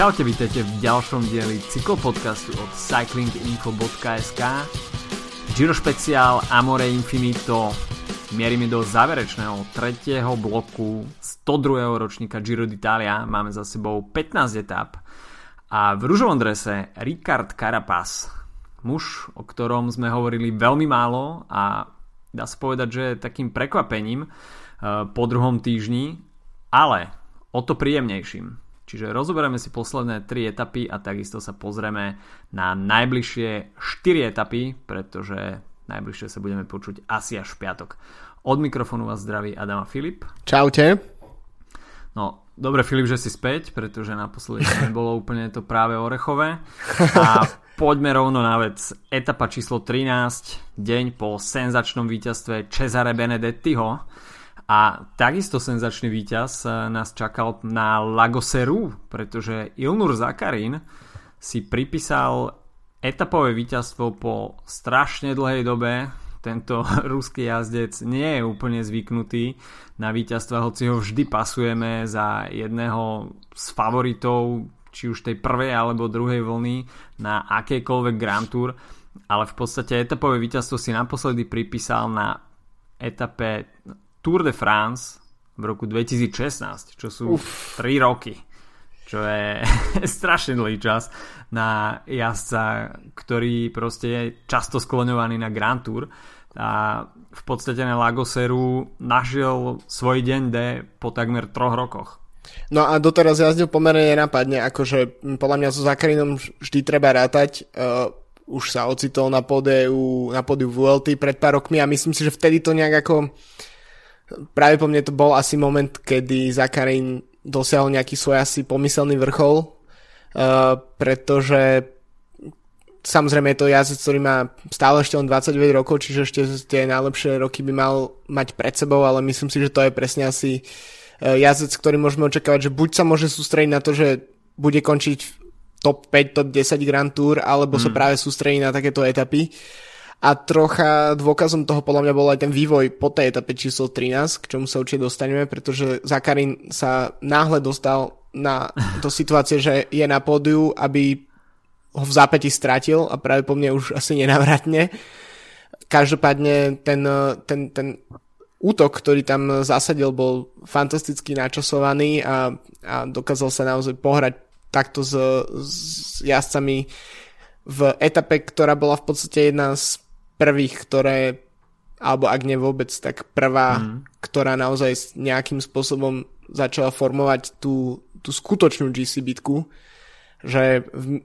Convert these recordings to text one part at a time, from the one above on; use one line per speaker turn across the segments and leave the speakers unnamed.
Čaute, vítajte v ďalšom dieli cyklopodcastu od cyclinginfo.sk Giro špeciál Amore Infinito Mierime do záverečného tretieho bloku 102. ročníka Giro d'Italia. Máme za sebou 15 etap a v ružovom drese Ricard Carapaz, muž, o ktorom sme hovorili veľmi málo a dá sa povedať, že takým prekvapením eh, po druhom týždni, ale o to príjemnejším. Čiže rozoberieme si posledné 3 etapy a takisto sa pozrieme na najbližšie 4 etapy, pretože najbližšie sa budeme počuť asi až v piatok. Od mikrofónu vás zdraví Adama Filip.
Čaute.
No, dobre Filip, že si späť, pretože naposledy bolo úplne to práve orechové. A poďme rovno na vec. Etapa číslo 13, deň po senzačnom víťazstve Cesare Benedettiho. A takisto senzačný víťaz eh, nás čakal na Lagoseru, pretože Ilnur Zakarin si pripísal etapové víťazstvo po strašne dlhej dobe, tento ruský jazdec nie je úplne zvyknutý na víťazstva, hoci ho vždy pasujeme za jedného z favoritov, či už tej prvej alebo druhej vlny na akejkoľvek Grand Tour, ale v podstate etapové víťazstvo si naposledy pripísal na etape Tour de France v roku 2016, čo sú Uf. 3 roky čo je strašne dlhý čas na jazdca, ktorý proste je často skloňovaný na Grand Tour a v podstate na Lagoseru našiel svoj deň D po takmer troch rokoch.
No a doteraz jazdil pomerne nenapadne, akože podľa mňa so Zakarinom vždy treba rátať. Uh, už sa ocitol na pódiu, na pódiu VLT pred pár rokmi a myslím si, že vtedy to nejak ako práve po mne to bol asi moment, kedy Zakarin dosiahol nejaký svoj asi pomyselný vrchol, uh, pretože samozrejme je to jazdec, ktorý má stále ešte len 29 rokov, čiže ešte tie najlepšie roky by mal mať pred sebou, ale myslím si, že to je presne asi uh, jazdec, ktorý môžeme očakávať, že buď sa môže sústrediť na to, že bude končiť top 5, top 10 Grand Tour, alebo mm. sa práve sústredí na takéto etapy. A trocha dôkazom toho podľa mňa bol aj ten vývoj po tej etape číslo 13, k čomu sa určite dostaneme, pretože Zakarin sa náhle dostal na do situácie, že je na pódiu, aby ho v zápäti stratil a práve po mne už asi nenavratne. Každopádne ten, ten, ten útok, ktorý tam zasadil, bol fantasticky načasovaný a, a dokázal sa naozaj pohrať takto s, s jazdcami v etape, ktorá bola v podstate jedna z prvých, ktoré, alebo ak nie vôbec, tak prvá, mm. ktorá naozaj nejakým spôsobom začala formovať tú, tú skutočnú GC bitku, že v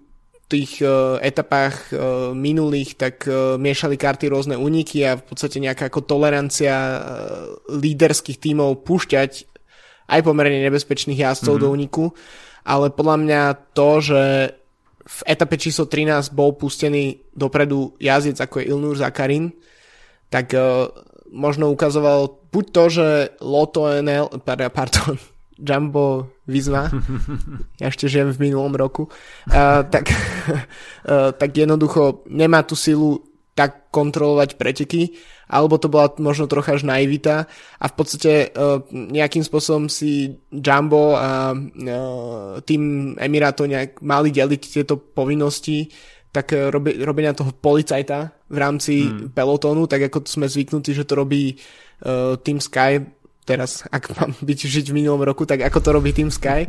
tých uh, etapách uh, minulých tak uh, miešali karty rôzne úniky a v podstate nejaká ako tolerancia uh, líderských tímov púšťať aj pomerne nebezpečných jazdcov mm-hmm. do úniku, ale podľa mňa to, že v etape číslo 13 bol pustený dopredu jazdec ako je Ilnur Zakarin, tak uh, možno ukazoval buď to, že Loto NL, pardon, Jumbo Visma, ja ešte žijem v minulom roku, uh, tak, uh, tak jednoducho nemá tú silu tak kontrolovať preteky alebo to bola možno trocha až naivita a v podstate uh, nejakým spôsobom si Jumbo a uh, tým Emirato nejak mali deliť tieto povinnosti, tak uh, robi, robenia toho policajta v rámci hmm. pelotónu, tak ako sme zvyknutí, že to robí uh, Team Sky, teraz, ak mám byť žiť v minulom roku, tak ako to robí Team Sky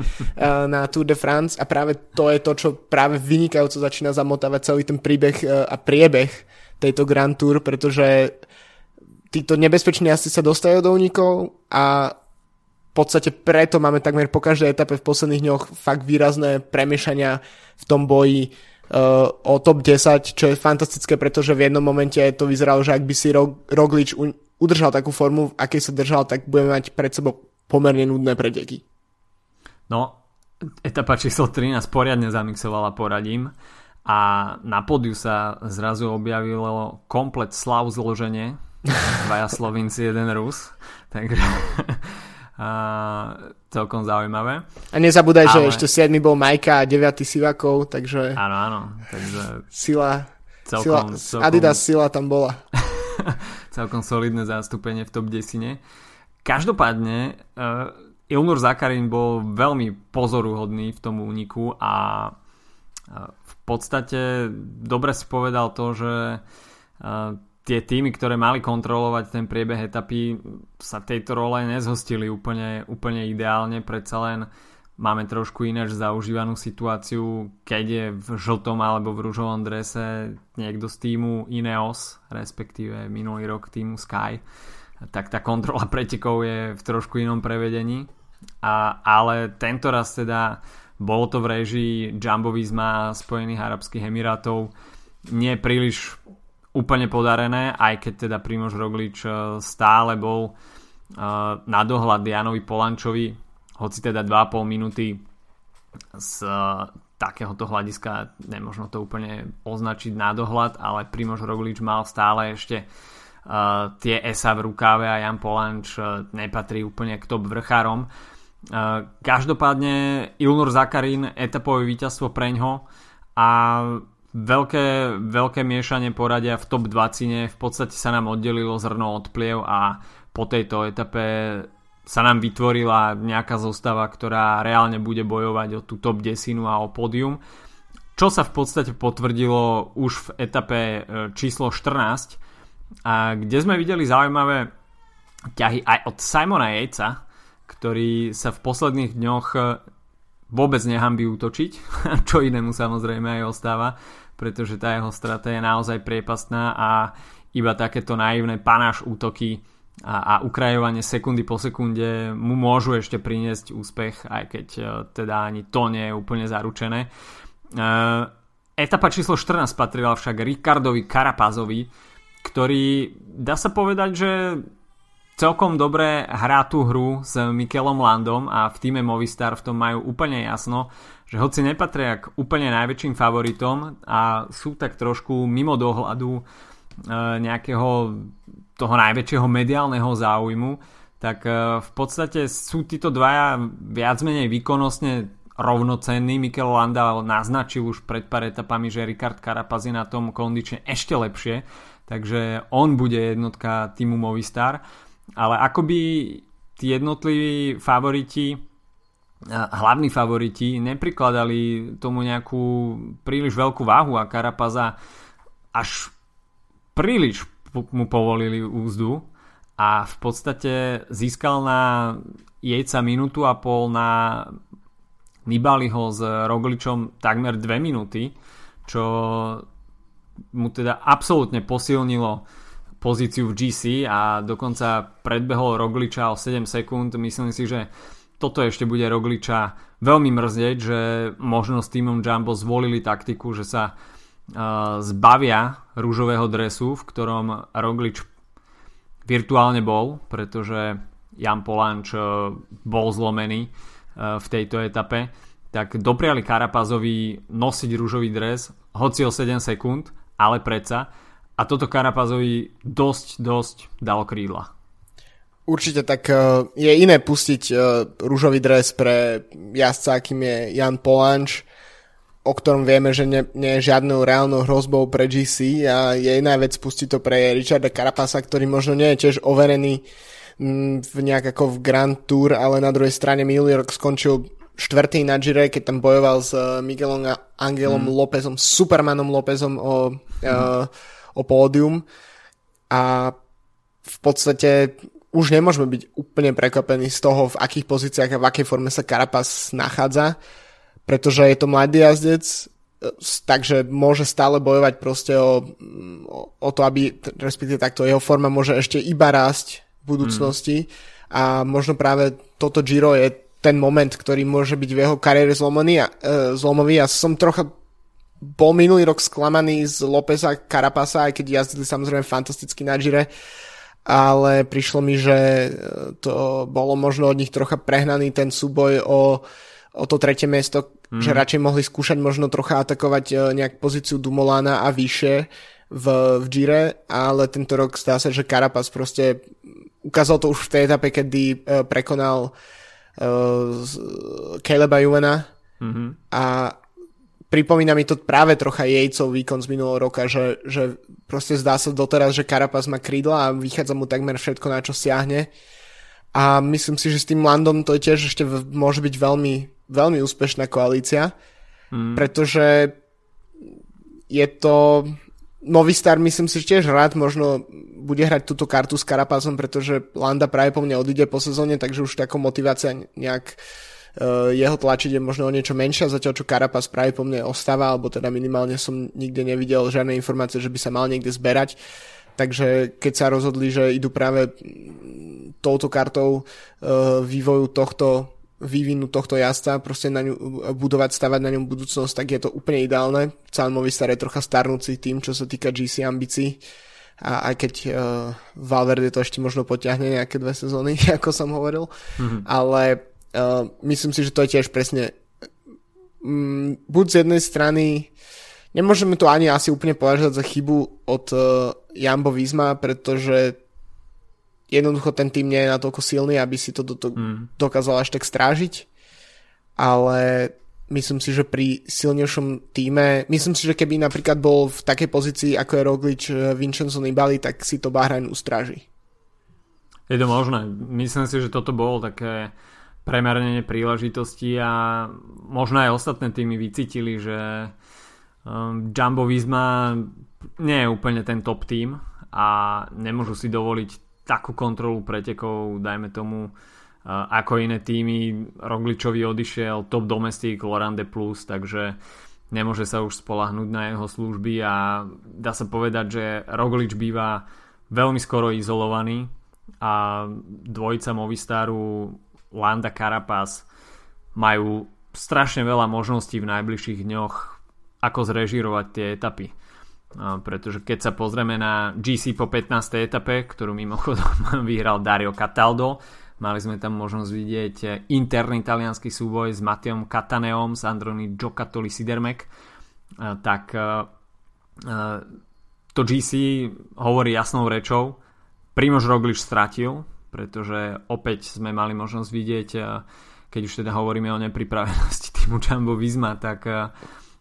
na Tour de France a práve to je to, čo práve vynikajúco začína zamotávať celý ten príbeh a priebeh tejto Grand Tour, pretože títo nebezpeční asi sa dostajú do únikov a v podstate preto máme takmer po každej etape v posledných dňoch fakt výrazné premiešania v tom boji uh, o top 10, čo je fantastické, pretože v jednom momente to vyzeralo, že ak by si Roglič udržal takú formu, v akej sa držal, tak budeme mať pred sebou pomerne nudné preteky.
No, etapa číslo 13 poriadne zamixovala poradím a na podiu sa zrazu objavilo komplet slav zloženie dvaja Slovinci, jeden Rus. Takže a, celkom zaujímavé.
A nezabúdaj, Ale... že ešte 7 bol Majka a 9 Sivakov, takže...
Áno, áno. Takže...
Sila, celkom, sila, celkom... Adidas Sila tam bola.
celkom solidné zastúpenie v top 10. Každopádne, uh, Ilnur Zakarin bol veľmi pozoruhodný v tom úniku a v podstate dobre si povedal to, že tie týmy, ktoré mali kontrolovať ten priebeh etapy, sa tejto role nezhostili úplne, úplne ideálne, predsa len máme trošku ináč zaužívanú situáciu, keď je v žltom alebo v rúžovom drese niekto z týmu Ineos, respektíve minulý rok týmu Sky, tak tá kontrola pretekov je v trošku inom prevedení. A, ale tento raz teda bolo to v režii Jumbo Visma Spojených Arabských Emirátov nie príliš úplne podarené, aj keď teda Primož Roglič eh, stále bol eh, na dohľad Janovi Polančovi, hoci teda 2,5 minúty z eh, takéhoto hľadiska nemožno to úplne označiť na dohľad, ale Primož Roglič mal stále ešte tie ESA v rukáve a Jan Polanč nepatrí úplne k top vrchárom. Každopádne Ilnur Zakarin etapové víťazstvo preňho a veľké, veľké miešanie poradia v top 20 v podstate sa nám oddelilo zrno od pliev a po tejto etape sa nám vytvorila nejaká zostava, ktorá reálne bude bojovať o tú top 10 a o pódium. Čo sa v podstate potvrdilo už v etape e, číslo 14, a kde sme videli zaujímavé ťahy aj od Simona Jejca, ktorý sa v posledných dňoch e, vôbec nehambí útočiť, čo inému samozrejme aj ostáva pretože tá jeho strata je naozaj priepastná a iba takéto naivné panáš útoky a, a ukrajovanie sekundy po sekunde mu môžu ešte priniesť úspech, aj keď uh, teda ani to nie je úplne zaručené. Uh, etapa číslo 14 patrila však Ricardovi Karapazovi, ktorý dá sa povedať, že celkom dobre hrá tú hru s Mikelom Landom a v týme Movistar v tom majú úplne jasno že hoci nepatria k úplne najväčším favoritom a sú tak trošku mimo dohľadu e, nejakého toho najväčšieho mediálneho záujmu, tak e, v podstate sú títo dvaja viac menej výkonnostne rovnocenní. Mikel Landa naznačil už pred pár etapami, že Ricard Carapaz je na tom kondične ešte lepšie, takže on bude jednotka týmu Movistar. Ale akoby tí jednotliví favoriti hlavní favoriti neprikladali tomu nejakú príliš veľkú váhu a Karapaza až príliš mu povolili úzdu a v podstate získal na jejca minútu a pol na Nibaliho s Rogličom takmer dve minúty, čo mu teda absolútne posilnilo pozíciu v GC a dokonca predbehol Rogliča o 7 sekúnd. Myslím si, že toto ešte bude Rogliča veľmi mrzieť, že možno s týmom Jumbo zvolili taktiku, že sa uh, zbavia rúžového dresu, v ktorom Roglič virtuálne bol, pretože Jan Polanč uh, bol zlomený uh, v tejto etape, tak dopriali Karapazovi nosiť rúžový dres, hoci o 7 sekúnd, ale predsa. A toto Karapazovi dosť, dosť dalo krídla.
Určite tak uh, je iné pustiť uh, rúžový dres pre jazdca, akým je Jan Polanč, o ktorom vieme, že nie, nie je žiadnou reálnou hrozbou pre GC a je iná vec pustiť to pre Richarda Carapasa, ktorý možno nie je tiež overený v nejak ako v Grand Tour, ale na druhej strane minulý rok skončil štvrtý na Gire, keď tam bojoval s uh, Miguelom Angelom mm. Lópezom, Supermanom Lópezom o, mm. uh, o pódium a v podstate už nemôžeme byť úplne prekvapení z toho, v akých pozíciách a v akej forme sa Carapaz nachádza, pretože je to mladý jazdec, takže môže stále bojovať proste o, o, to, aby, respektíve takto, jeho forma môže ešte iba rásť v budúcnosti mm. a možno práve toto Giro je ten moment, ktorý môže byť v jeho kariére zlomový a, e, zlomový a som trocha bol minulý rok sklamaný z Lópeza Carapasa, aj keď jazdili samozrejme fantasticky na Gire, ale prišlo mi, že e, to bolo možno od nich trocha prehnaný ten súboj o, o to tretie miesto, mm. že radšej mohli skúšať možno trocha atakovať e, nejak pozíciu Dumolana a vyššie v, v Gire, ale tento rok zdá sa, že Carapaz proste ukázal to už v tej etape, kedy uh, prekonal uh, Caleba Juvena mm-hmm. a pripomína mi to práve trocha jejcov výkon z minulého roka, že, že proste zdá sa doteraz, že Carapaz má krídla a vychádza mu takmer všetko, na čo siahne. a myslím si, že s tým Landom to je tiež ešte môže byť veľmi, veľmi úspešná koalícia, mm. pretože je to nový star, myslím si, že tiež rád možno bude hrať túto kartu s Karapazom, pretože Landa práve po mne odíde po sezóne, takže už taká motivácia nejak uh, jeho tlačiť je možno o niečo menšia, zatiaľ čo Karapaz práve po mne ostáva, alebo teda minimálne som nikde nevidel žiadne informácie, že by sa mal niekde zberať. Takže keď sa rozhodli, že idú práve touto kartou uh, vývoju tohto vývinu tohto jazda, proste na ňu budovať, stavať na ňom budúcnosť, tak je to úplne ideálne. Celý Movistar je trocha starnúci tým, čo sa týka GC ambícií. A aj keď uh, Valverde to ešte možno potiahne nejaké dve sezóny, ako som hovoril. Mm-hmm. Ale uh, myslím si, že to je tiež presne um, buď z jednej strany nemôžeme to ani asi úplne považovať za chybu od uh, Jambo Visma, pretože jednoducho ten tým nie je natoľko silný, aby si to do, to mm. dokázal až tak strážiť, ale myslím si, že pri silnejšom týme, myslím si, že keby napríklad bol v takej pozícii, ako je Roglič, eh, Vincenzo Nibali, tak si to Bahrain ustráži.
Je to možné. Myslím si, že toto bolo také premernenie príležitosti a možno aj ostatné týmy vycítili, že um, Jumbo Visma nie je úplne ten top tým a nemôžu si dovoliť takú kontrolu pretekov, dajme tomu, ako iné týmy. Rogličovi odišiel top domestik Lorande Plus, takže nemôže sa už spolahnúť na jeho služby a dá sa povedať, že Roglič býva veľmi skoro izolovaný a dvojica Movistaru Landa Carapaz majú strašne veľa možností v najbližších dňoch ako zrežírovať tie etapy pretože keď sa pozrieme na GC po 15. etape, ktorú mimochodom vyhral Dario Cataldo, mali sme tam možnosť vidieť interný talianský súboj s Mateom Cataneom, s Androni Giocattoli Sidermek, tak to GC hovorí jasnou rečou. Primož Roglič stratil, pretože opäť sme mali možnosť vidieť, keď už teda hovoríme o nepripravenosti týmu Jumbo Visma, tak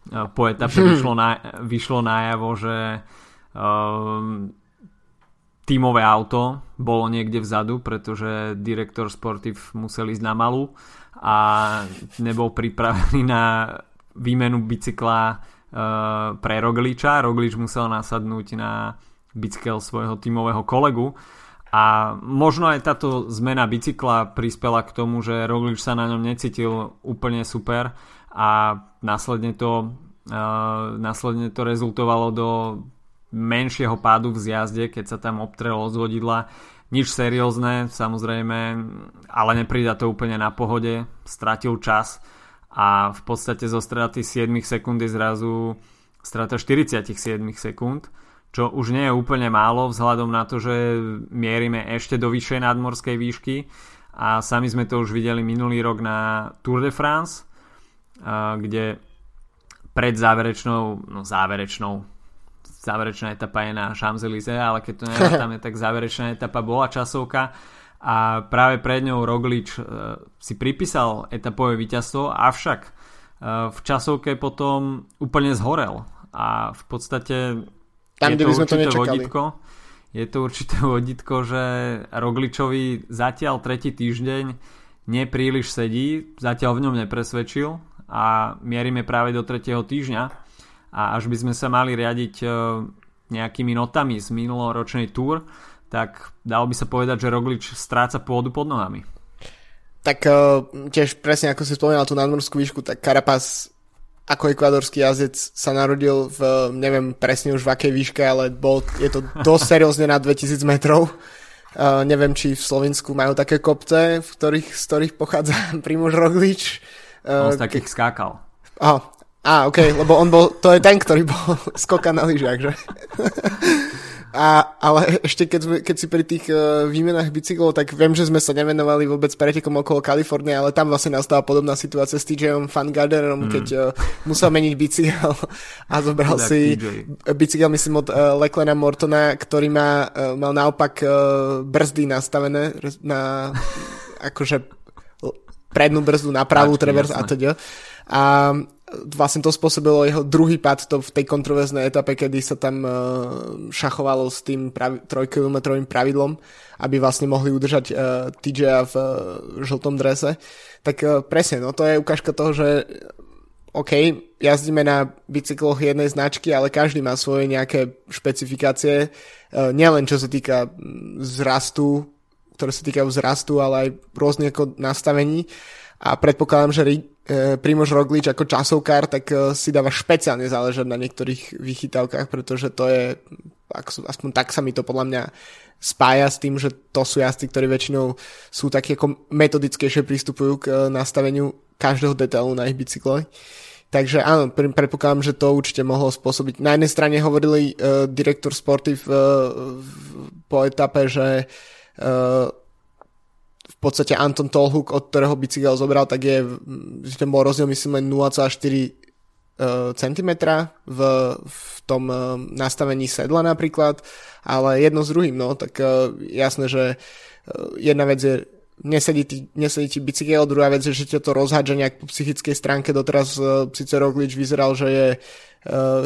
po etape vyšlo, na, vyšlo najavo, že um, tímové auto bolo niekde vzadu, pretože direktor sportiv musel ísť na malú a nebol pripravený na výmenu bicykla uh, pre Rogliča. Roglič musel nasadnúť na bicykel svojho tímového kolegu a možno aj táto zmena bicykla prispela k tomu, že Roglič sa na ňom necítil úplne super a následne to, uh, následne to rezultovalo do menšieho pádu v zjazde, keď sa tam obtrelo z vodidla. Nič seriózne, samozrejme, ale neprída to úplne na pohode. Stratil čas a v podstate zo straty 7 sekúnd je zrazu strata 47 sekúnd, čo už nie je úplne málo vzhľadom na to, že mierime ešte do vyššej nadmorskej výšky. A sami sme to už videli minulý rok na Tour de France, kde pred záverečnou, no záverečnou, záverečná etapa je na Champs-Élysées, ale keď to je, tak záverečná etapa bola časovka. A práve pred ňou Roglič e, si pripísal etapové víťazstvo, avšak e, v časovke potom úplne zhorel. A v podstate
Tam, je to určité to vodítko,
je to určité vodítko, že Rogličovi zatiaľ tretí týždeň nepríliš sedí, zatiaľ v ňom nepresvedčil a mierime práve do tretieho týždňa. A až by sme sa mali riadiť e, nejakými notami z minuloročnej túr, tak dalo by sa povedať, že Roglič stráca pôdu pod nohami.
Tak uh, tiež presne ako si spomínal tú nadmorskú výšku, tak Carapaz ako ekvadorský jazdec sa narodil v, neviem presne už v akej výške, ale bol, je to dosť seriózne na 2000 metrov. Uh, neviem, či v Slovensku majú také kopce, v ktorých, z ktorých pochádza Primož Roglič.
On z takých skákal.
Aha, a, ok, lebo on bol, to je ten, ktorý bol skoka na lyžiach, že? A, ale ešte keď, keď si pri tých uh, výmenách bicyklov, tak viem, že sme sa nevenovali vôbec pretekom okolo Kalifornie, ale tam vlastne nastala podobná situácia s TJom Van Garderom, mm. keď uh, musel meniť bicykel a zobral tak, si TJ. bicykel, myslím, od uh, Leclena Mortona, ktorý má, uh, mal naopak uh, brzdy nastavené na akože prednú brzdu na pravú travers a teda. A vlastne to spôsobilo jeho druhý pad to v tej kontroverznej etape, kedy sa tam uh, šachovalo s tým pravi, trojkilometrovým pravidlom, aby vlastne mohli udržať uh, TJ v uh, žltom drese. Tak uh, presne, no to je ukážka toho, že OK, jazdíme na bicykloch jednej značky, ale každý má svoje nejaké špecifikácie, uh, nielen čo sa týka vzrastu, ktoré sa týkajú vzrastu, ale aj rôzne nastavení. A predpokladám, že E, Primož Roglič ako časovkár, tak e, si dáva špeciálne záležať na niektorých vychytávkach, pretože to je, aspoň tak sa mi to podľa mňa spája s tým, že to sú jazdci, ktorí väčšinou sú takí ako metodickejšie pristupujú k e, nastaveniu každého detailu na ich bicykle. Takže áno, predpokladám, že to určite mohlo spôsobiť. Na jednej strane hovorili uh, direktor sportiv uh, po etape, že uh, v podstate Anton Tolhuk, od ktorého bicykel zobral, tak je, že ten bol rozdiel myslím len 0,4 cm v, v tom e, nastavení sedla napríklad, ale jedno s druhým, no, tak e, jasné, že e, jedna vec je nesedí ti, nesedí ti bicykel, druhá vec je, že ťa to rozhádže nejak po psychickej stránke, doteraz síce Roglič vyzeral, že je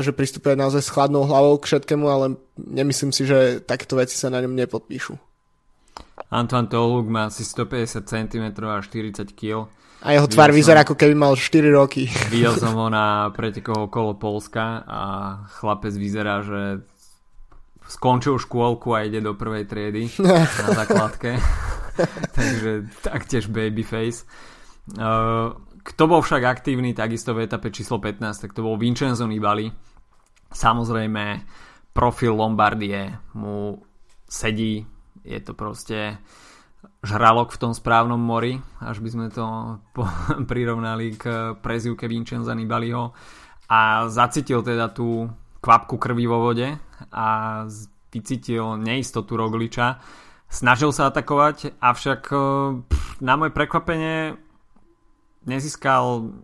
že pristupuje naozaj s chladnou hlavou k všetkému, ale nemyslím si, že takéto veci sa na ňom nepodpíšu.
Antoine Toluk má asi 150 cm a 40 kg.
A jeho tvár vyzerá ako keby mal 4 roky.
Videl som ho na pretekoch okolo Polska a chlapec vyzerá, že skončil škôlku a ide do prvej triedy na základke. Takže taktiež babyface. Uh, kto bol však aktívny takisto v etape číslo 15, tak to bol Vincenzo Nibali. Samozrejme, profil Lombardie mu sedí je to proste žralok v tom správnom mori, až by sme to po, prirovnali k prezivke Vincenza Nibaliho a zacítil teda tú kvapku krvi vo vode a vycítil neistotu Rogliča. Snažil sa atakovať, avšak e, pff, na moje prekvapenie nezískal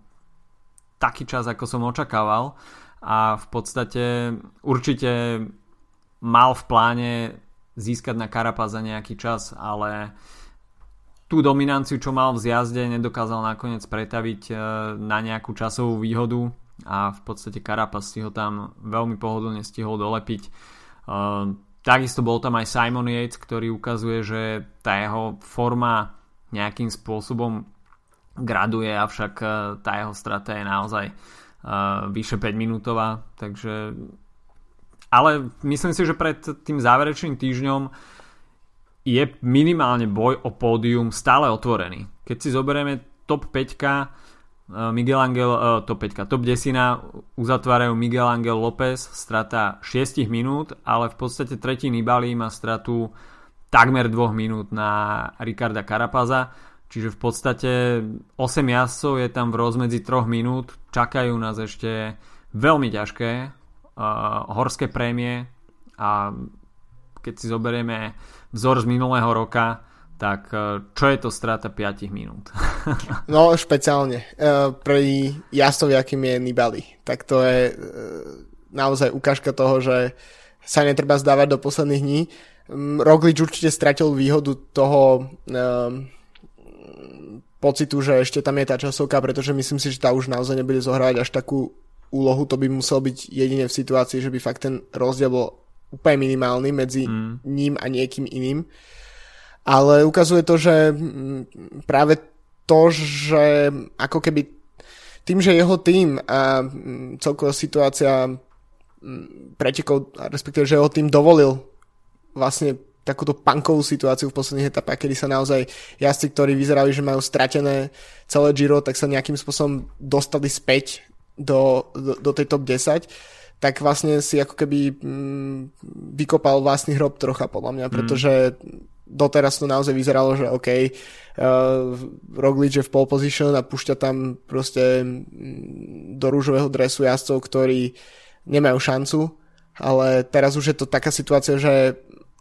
taký čas, ako som očakával a v podstate určite mal v pláne získať na Karapa za nejaký čas, ale tú dominanciu, čo mal v zjazde, nedokázal nakoniec pretaviť e, na nejakú časovú výhodu a v podstate Karapas si ho tam veľmi pohodlne stihol dolepiť. E, takisto bol tam aj Simon Yates, ktorý ukazuje, že tá jeho forma nejakým spôsobom graduje, avšak e, tá jeho strata je naozaj vyše 5 minútová, takže ale myslím si, že pred tým záverečným týždňom je minimálne boj o pódium stále otvorený. Keď si zoberieme top 5 eh, Miguel Angel, uh, top 5 top 10 uzatvárajú Miguel Angel López strata 6 minút, ale v podstate tretí Nibali má stratu takmer 2 minút na Ricarda Carapaza, čiže v podstate 8 jazdcov je tam v rozmedzi 3 minút, čakajú nás ešte veľmi ťažké horské prémie a keď si zoberieme vzor z minulého roka, tak uh, čo je to strata 5 minút?
no špeciálne uh, pri jazdcovi, akým je Nibali. Tak to je naozaj ukážka toho, že sa netreba zdávať do posledných dní. Um, Roglič určite stratil výhodu toho um, pocitu, že ešte tam je tá časovka, pretože myslím si, že tá už naozaj nebude zohrávať až takú úlohu, to by musel byť jedine v situácii, že by fakt ten rozdiel bol úplne minimálny medzi mm. ním a niekým iným. Ale ukazuje to, že mm, práve to, že ako keby tým, že jeho tým a mm, celková situácia mm, pretekov, respektíve, že jeho tým dovolil vlastne takúto punkovú situáciu v posledných etapách, kedy sa naozaj jazdci, ktorí vyzerali, že majú stratené celé Giro, tak sa nejakým spôsobom dostali späť do, do, do tej top 10, tak vlastne si ako keby mm, vykopal vlastný hrob trocha podľa mňa, mm. pretože doteraz to naozaj vyzeralo, že OK, uh, Roglič je v pole position a púšťa tam proste mm, do rúžového dresu jazdcov, ktorí nemajú šancu, ale teraz už je to taká situácia, že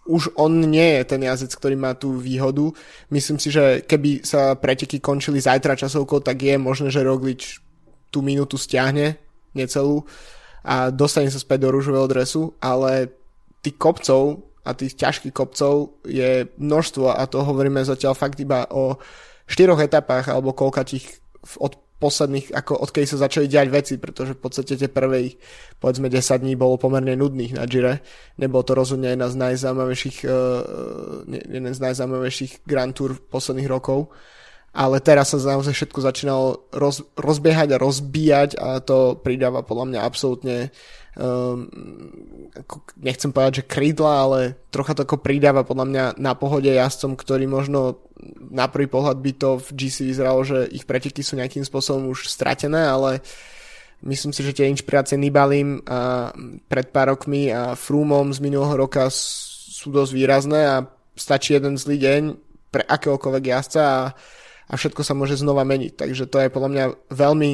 už on nie je ten jazdec, ktorý má tú výhodu. Myslím si, že keby sa preteky končili zajtra časovkou, tak je možné, že Roglič tú minútu stiahne, necelú a dostane sa späť do rúžového dresu, ale tých kopcov a tých ťažkých kopcov je množstvo a to hovoríme zatiaľ fakt iba o štyroch etapách alebo koľka tých od posledných, ako odkedy sa začali diať veci, pretože v podstate tie prvej, povedzme 10 dní bolo pomerne nudných na Gire. Nebolo to rozhodne jedna z najzaujímavejších, uh, jeden z najzaujímavejších Grand Tour posledných rokov. Ale teraz sa naozaj všetko začínalo roz, rozbiehať a rozbíjať a to pridáva podľa mňa absolútne um, nechcem povedať, že krídla, ale trocha to ako pridáva podľa mňa na pohode jazdcom, ktorí možno na prvý pohľad by to v GC vyzeralo, že ich preteky sú nejakým spôsobom už stratené, ale myslím si, že tie inšpirácie Nibalim a pred pár rokmi a Frumom z minulého roka sú dosť výrazné a stačí jeden zlý deň pre akéhokoľvek jazdca a, a všetko sa môže znova meniť. Takže to je podľa mňa veľmi,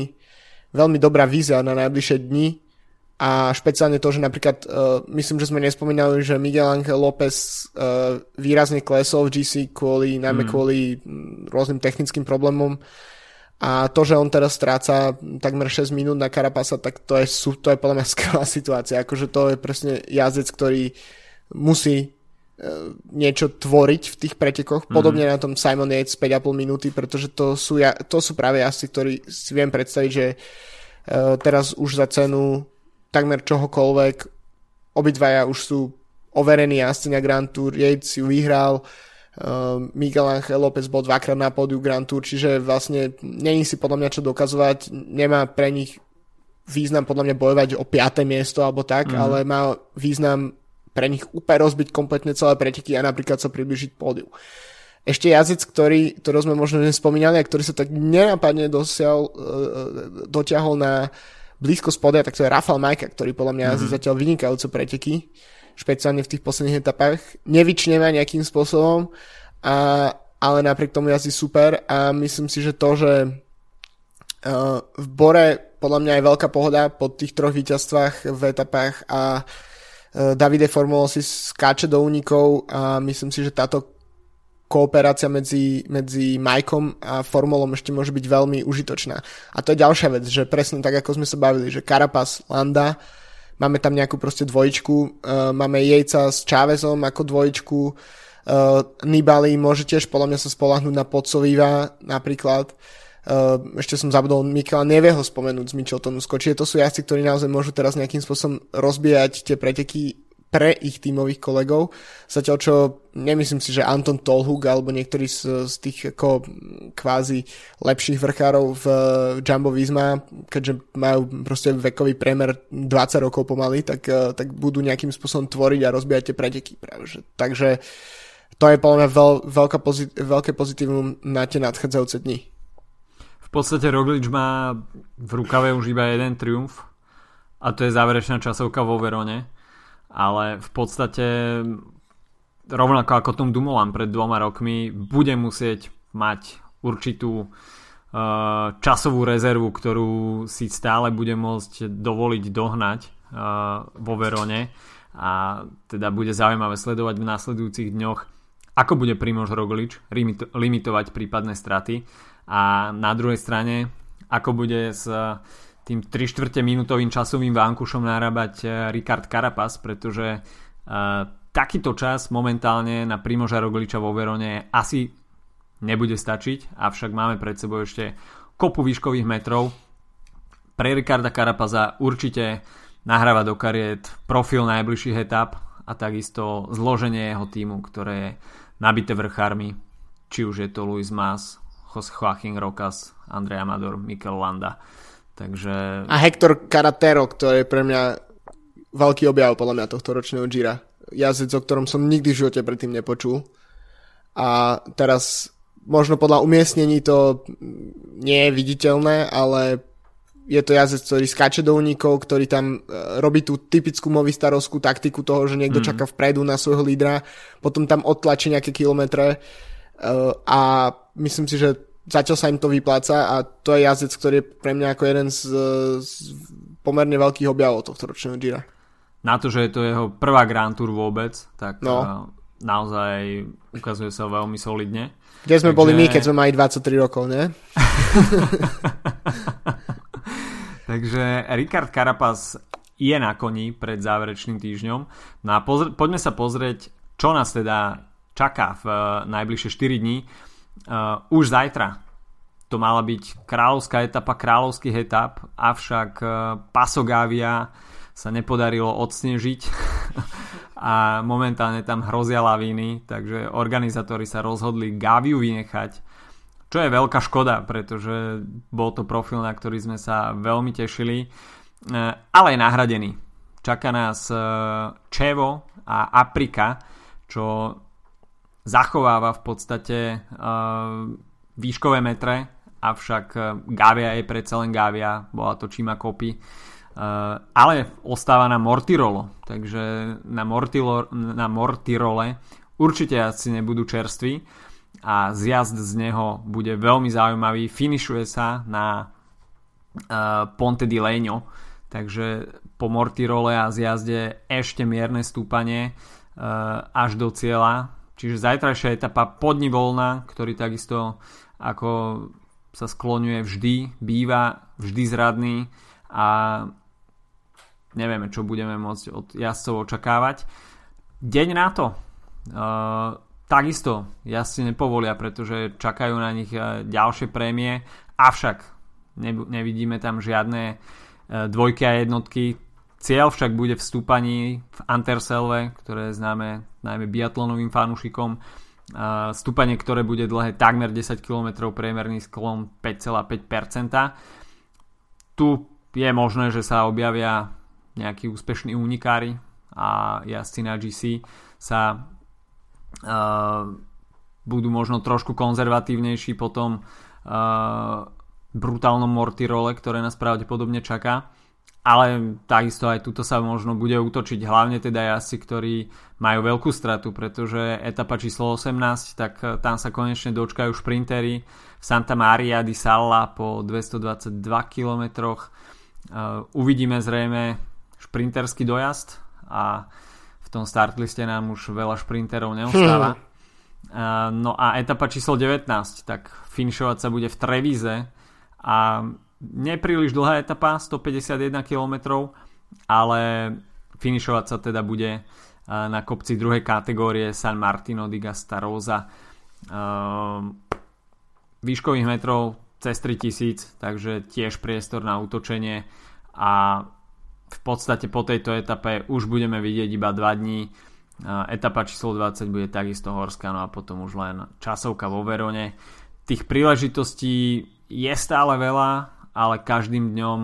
veľmi dobrá vízia na najbližšie dni a špeciálne to, že napríklad uh, myslím, že sme nespomínali, že Miguel Angel López uh, výrazne klesol v GC kvôli, najmä mm. kvôli rôznym technickým problémom a to, že on teraz stráca takmer 6 minút na Karapasa, tak to je, to je podľa mňa skvelá situácia. Akože to je presne jazdec, ktorý musí niečo tvoriť v tých pretekoch. Mm. Podobne na tom Simon Yates 5,5 minúty, pretože to sú, to sú práve jazdci, ktorí si viem predstaviť, že uh, teraz už za cenu takmer čohokoľvek. Obidvaja už sú overení jazdci na Grand Tour. Yates ju vyhral, uh, Miguel Angel López bol dvakrát na pódiu Grand Tour, čiže vlastne není si podľa mňa čo dokazovať, nemá pre nich význam podľa mňa bojovať o 5. miesto alebo tak, mm. ale má význam pre nich úplne rozbiť kompletne celé preteky a napríklad sa približiť pódiu. Ešte jazyc, ktorý, ktorý sme možno nespomínali a ktorý sa tak nenápadne dosial, uh, dotiahol na blízko spodia, tak to je Rafael Majka, ktorý podľa mňa mm-hmm. zatiaľ vynikajúce preteky, špeciálne v tých posledných etapách. Nevyčneva nejakým spôsobom, a, ale napriek tomu jazdí super a myslím si, že to, že uh, v Bore podľa mňa je veľká pohoda po tých troch víťazstvách v etapách a uh, Davide Formulo si skáče do únikov a myslím si, že táto kooperácia medzi, medzi Majkom a Formulom ešte môže byť veľmi užitočná. A to je ďalšia vec, že presne tak, ako sme sa bavili, že Carapaz, Landa, máme tam nejakú proste dvojičku, uh, máme Jejca s Chávezom ako dvojičku, uh, Nibali môže tiež podľa mňa sa spolahnúť na Podsoviva napríklad, ešte som zabudol Mikela Nevieho spomenúť z Micheltonu Čiže to sú jazdci, ktorí naozaj môžu teraz nejakým spôsobom rozbíjať tie preteky pre ich tímových kolegov. Zatiaľ čo nemyslím si, že Anton Tolhug alebo niektorí z, z tých ako kvázi lepších vrchárov v Jumbo Visma, keďže majú proste vekový premer 20 rokov pomaly, tak, eh, tak budú nejakým spôsobom tvoriť a rozbíjať tie preteky. Práve, že. Takže to je podľa mňa veľ, veľká pozit, veľké pozitívum na tie nadchádzajúce dni.
Podstate Roglič má v rukave už iba jeden triumf a to je záverečná časovka vo Verone ale v podstate rovnako ako Tom Dumoulin pred dvoma rokmi bude musieť mať určitú uh, časovú rezervu, ktorú si stále bude môcť dovoliť dohnať uh, vo Verone. A teda bude zaujímavé sledovať v následujúcich dňoch ako bude Primož Roglič limitovať prípadné straty a na druhej strane ako bude s tým 3 čtvrte minútovým časovým vánkušom narábať eh, Ricard Carapaz, pretože uh, takýto čas momentálne na Primoža Rogliča vo Verone asi nebude stačiť, avšak máme pred sebou ešte kopu výškových metrov. Pre Ricarda Carapaza určite nahráva do kariet profil najbližších etap a takisto zloženie jeho týmu, ktoré je nabité vrchármi, či už je to Luis Mas, Jose Joaquín Rocas, Andrej Amador, Mikel Landa. Takže...
A Hector Caratero, ktorý je pre mňa veľký objav podľa mňa tohto ročného Gira. Jazdec, o ktorom som nikdy v živote predtým nepočul. A teraz možno podľa umiestnení to nie je viditeľné, ale je to jazdec, ktorý skáče do únikov, ktorý tam e, robí tú typickú movistarovskú taktiku toho, že niekto mm. čaká vpredu na svojho lídra, potom tam odtlačí nejaké kilometre a myslím si, že zatiaľ sa im to vypláca a to je jazdec, ktorý je pre mňa ako jeden z, z pomerne veľkých objavov tohto ročného Gira.
Na to, že je to jeho prvá Grand Tour vôbec, tak no. Naozaj ukazuje sa veľmi solidne.
Kde sme Takže... boli my, keď sme mali 23 rokov, ne?
Takže Ricard Carapaz je na koni pred záverečným týždňom. No a pozr- poďme sa pozrieť, čo nás teda čaká v uh, najbližšie 4 dní uh, už zajtra to mala byť kráľovská etapa kráľovských etap, avšak Pasogávia sa nepodarilo odsnežiť a momentálne tam hrozia lavíny, takže organizátori sa rozhodli Gaviu vynechať, čo je veľká škoda, pretože bol to profil, na ktorý sme sa veľmi tešili, ale je nahradený. Čaká nás Čevo a Aprika, čo zachováva v podstate výškové metre avšak eh, Gavia je predsa len Gavia, bola to Čima Kopy, Uh, ale ostáva na Mortirolo, takže na, Mortilo, na Mortirole určite asi nebudú čerství a zjazd z neho bude veľmi zaujímavý. Finišuje sa na uh, Ponte di Legno, takže po Mortirole a zjazde ešte mierne stúpanie uh, až do cieľa. Čiže zajtrajšia etapa podni voľna, ktorý takisto ako sa skloňuje vždy, býva vždy zradný a nevieme, čo budeme môcť od jazdcov očakávať. Deň na to. Uh, takisto jazdci nepovolia, pretože čakajú na nich uh, ďalšie prémie, avšak nevidíme tam žiadne uh, dvojky a jednotky. Cieľ však bude v stúpaní v Anterselve, ktoré je známe najmä biatlonovým fanúšikom stúpanie, ktoré bude dlhé takmer 10 km, priemerný sklon 5,5%. Tu je možné, že sa objavia nejakí úspešní únikári a jazdci na GC sa uh, budú možno trošku konzervatívnejší po tom uh, brutálnom mortirole, ktoré nás pravdepodobne čaká ale takisto aj tuto sa možno bude útočiť hlavne teda jazdci, ktorí majú veľkú stratu, pretože etapa číslo 18, tak eh, tam sa konečne dočkajú šprintery Santa Maria di Salla po 222 km. Uvidíme zrejme šprinterský dojazd a v tom startliste nám už veľa šprinterov neostáva. Hmm. No a etapa číslo 19, tak finišovať sa bude v Trevize a nepríliš dlhá etapa, 151 km, ale finišovať sa teda bude eh, na kopci druhej kategórie San Martino di Gastarosa. Eh, výškových metrov cez 3000, takže tiež priestor na útočenie a v podstate po tejto etape už budeme vidieť iba 2 dní. Eh, etapa číslo 20 bude takisto horská, no a potom už len časovka vo Verone. Tých príležitostí je stále veľa, ale každým dňom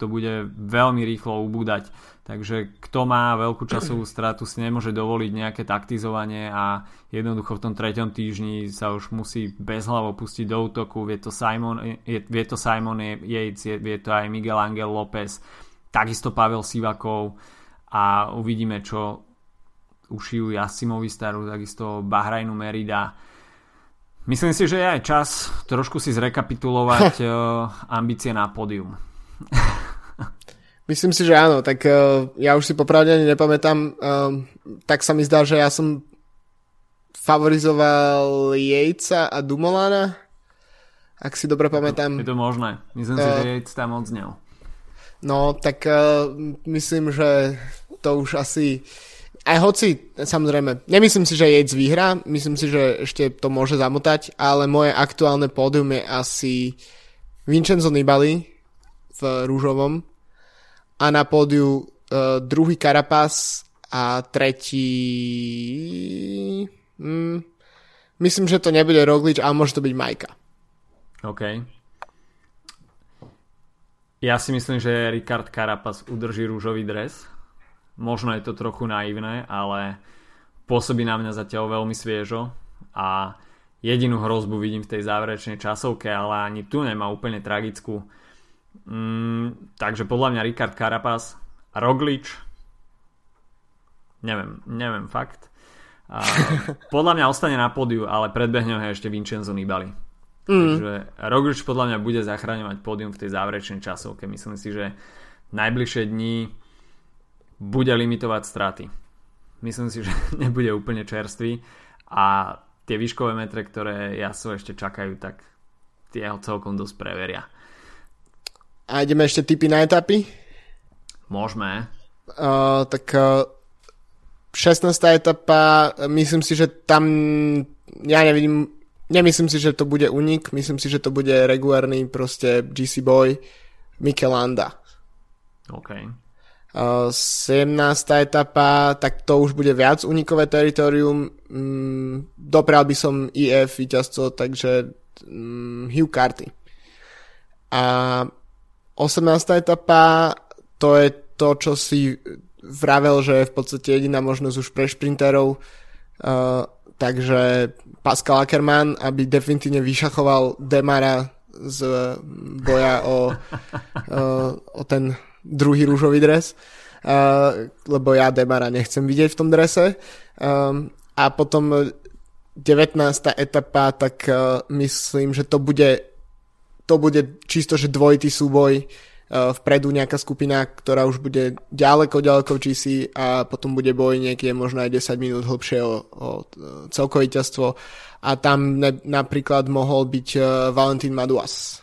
to bude veľmi rýchlo ubúdať. Takže kto má veľkú časovú stratu si nemôže dovoliť nejaké taktizovanie a jednoducho v tom treťom týždni sa už musí bezhlavo pustiť do útoku. Vie to Simon, je, vie to Simon Yates, vie to aj Miguel Angel López, takisto Pavel Sivakov a uvidíme, čo ušijú Jasimovi Staru, takisto Bahrajnu Merida Myslím si, že je aj čas trošku si zrekapitulovať uh, ambície na pódium.
Myslím si, že áno, tak uh, ja už si popravde ani nepamätám, uh, tak sa mi zdá, že ja som favorizoval Jejca a Dumolana, ak si dobre pamätám.
Je to možné, myslím uh, si, že Jejc tam odznel.
No, tak uh, myslím, že to už asi aj hoci, samozrejme, nemyslím si, že Yates vyhrá, myslím si, že ešte to môže zamotať, ale moje aktuálne pódium je asi Vincenzo Nibali v rúžovom a na pódiu uh, druhý Carapaz a tretí... Hmm, myslím, že to nebude Roglič, ale môže to byť Majka.
OK. Ja si myslím, že Ricard Carapaz udrží rúžový dres Možno je to trochu naivné, ale pôsobí na mňa zatiaľ veľmi sviežo a jedinú hrozbu vidím v tej záverečnej časovke, ale ani tu nemá úplne tragickú. Mm, takže podľa mňa Richard Carapaz Roglič neviem, neviem fakt. A podľa mňa ostane na pódiu, ale predbehne ho ešte Vincenzo Nibali. Mm. Takže Roglič podľa mňa bude zachraňovať pódium v tej záverečnej časovke. Myslím si, že najbližšie dní bude limitovať straty. Myslím si, že nebude úplne čerstvý a tie výškové metre, ktoré jaso ešte čakajú, tak tie ho celkom dosť preveria.
A ideme ešte typy na etapy?
Môžeme.
Uh, tak uh, 16. etapa, myslím si, že tam ja nevidím nemyslím si, že to bude unik, myslím si, že to bude regulárny proste GC boy Michelanda.
OK.
Uh, 17. etapa, tak to už bude viac unikové teritorium. Mm, dopral by som IF víťazco, takže mm, Hugh Carty. A 18. etapa, to je to, čo si vravel, že je v podstate jediná možnosť už pre šprinterov. Uh, takže Pascal Ackermann, aby definitívne vyšachoval Demara z boja o, uh, o ten druhý rúžový dres, uh, lebo ja Demara nechcem vidieť v tom drese. Um, a potom 19. etapa, tak uh, myslím, že to bude to bude čisto, že dvojitý súboj uh, vpredu nejaká skupina, ktorá už bude ďaleko, ďaleko v GC a potom bude boj niekde možno aj 10 minút hlbšie o, o celkové víťazstvo a tam ne, napríklad mohol byť uh, Valentín Maduas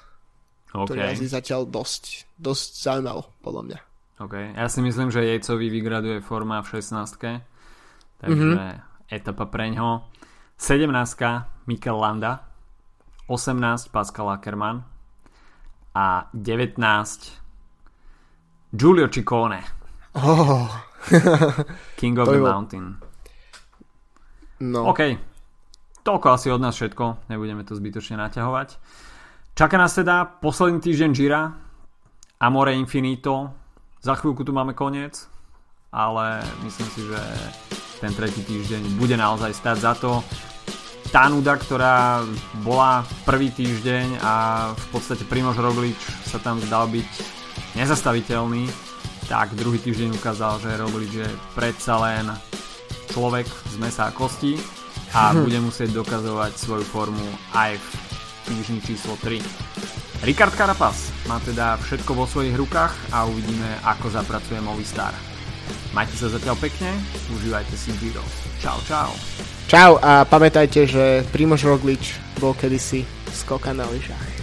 okay. ktorý jazdí zatiaľ dosť, dosť zaujímavo, podľa mňa.
OK, ja si myslím, že Jejcovi vygraduje forma v 16 takže mm-hmm. etapa preňho. 17 Mikel Landa, 18 Pascal Ackermann a 19 Giulio Ciccone.
Oh.
King of the bol... Mountain. No. OK. Toľko asi od nás všetko. Nebudeme to zbytočne naťahovať. Čaká nás teda posledný týždeň Gira, Amore Infinito, za chvíľku tu máme koniec, ale myslím si, že ten tretí týždeň bude naozaj stať za to. Tá nuda, ktorá bola prvý týždeň a v podstate Primož Roglič sa tam zdal byť nezastaviteľný, tak druhý týždeň ukázal, že Roglič je predsa len človek z mesa a kosti a bude musieť dokazovať svoju formu aj v týždni číslo 3. Rikard Carapaz má teda všetko vo svojich rukách a uvidíme, ako zapracuje Movistar. Majte sa zatiaľ pekne, užívajte si Giro. Čau, čau.
Čau a pamätajte, že Primož Roglič bol kedysi skoka na lyžách.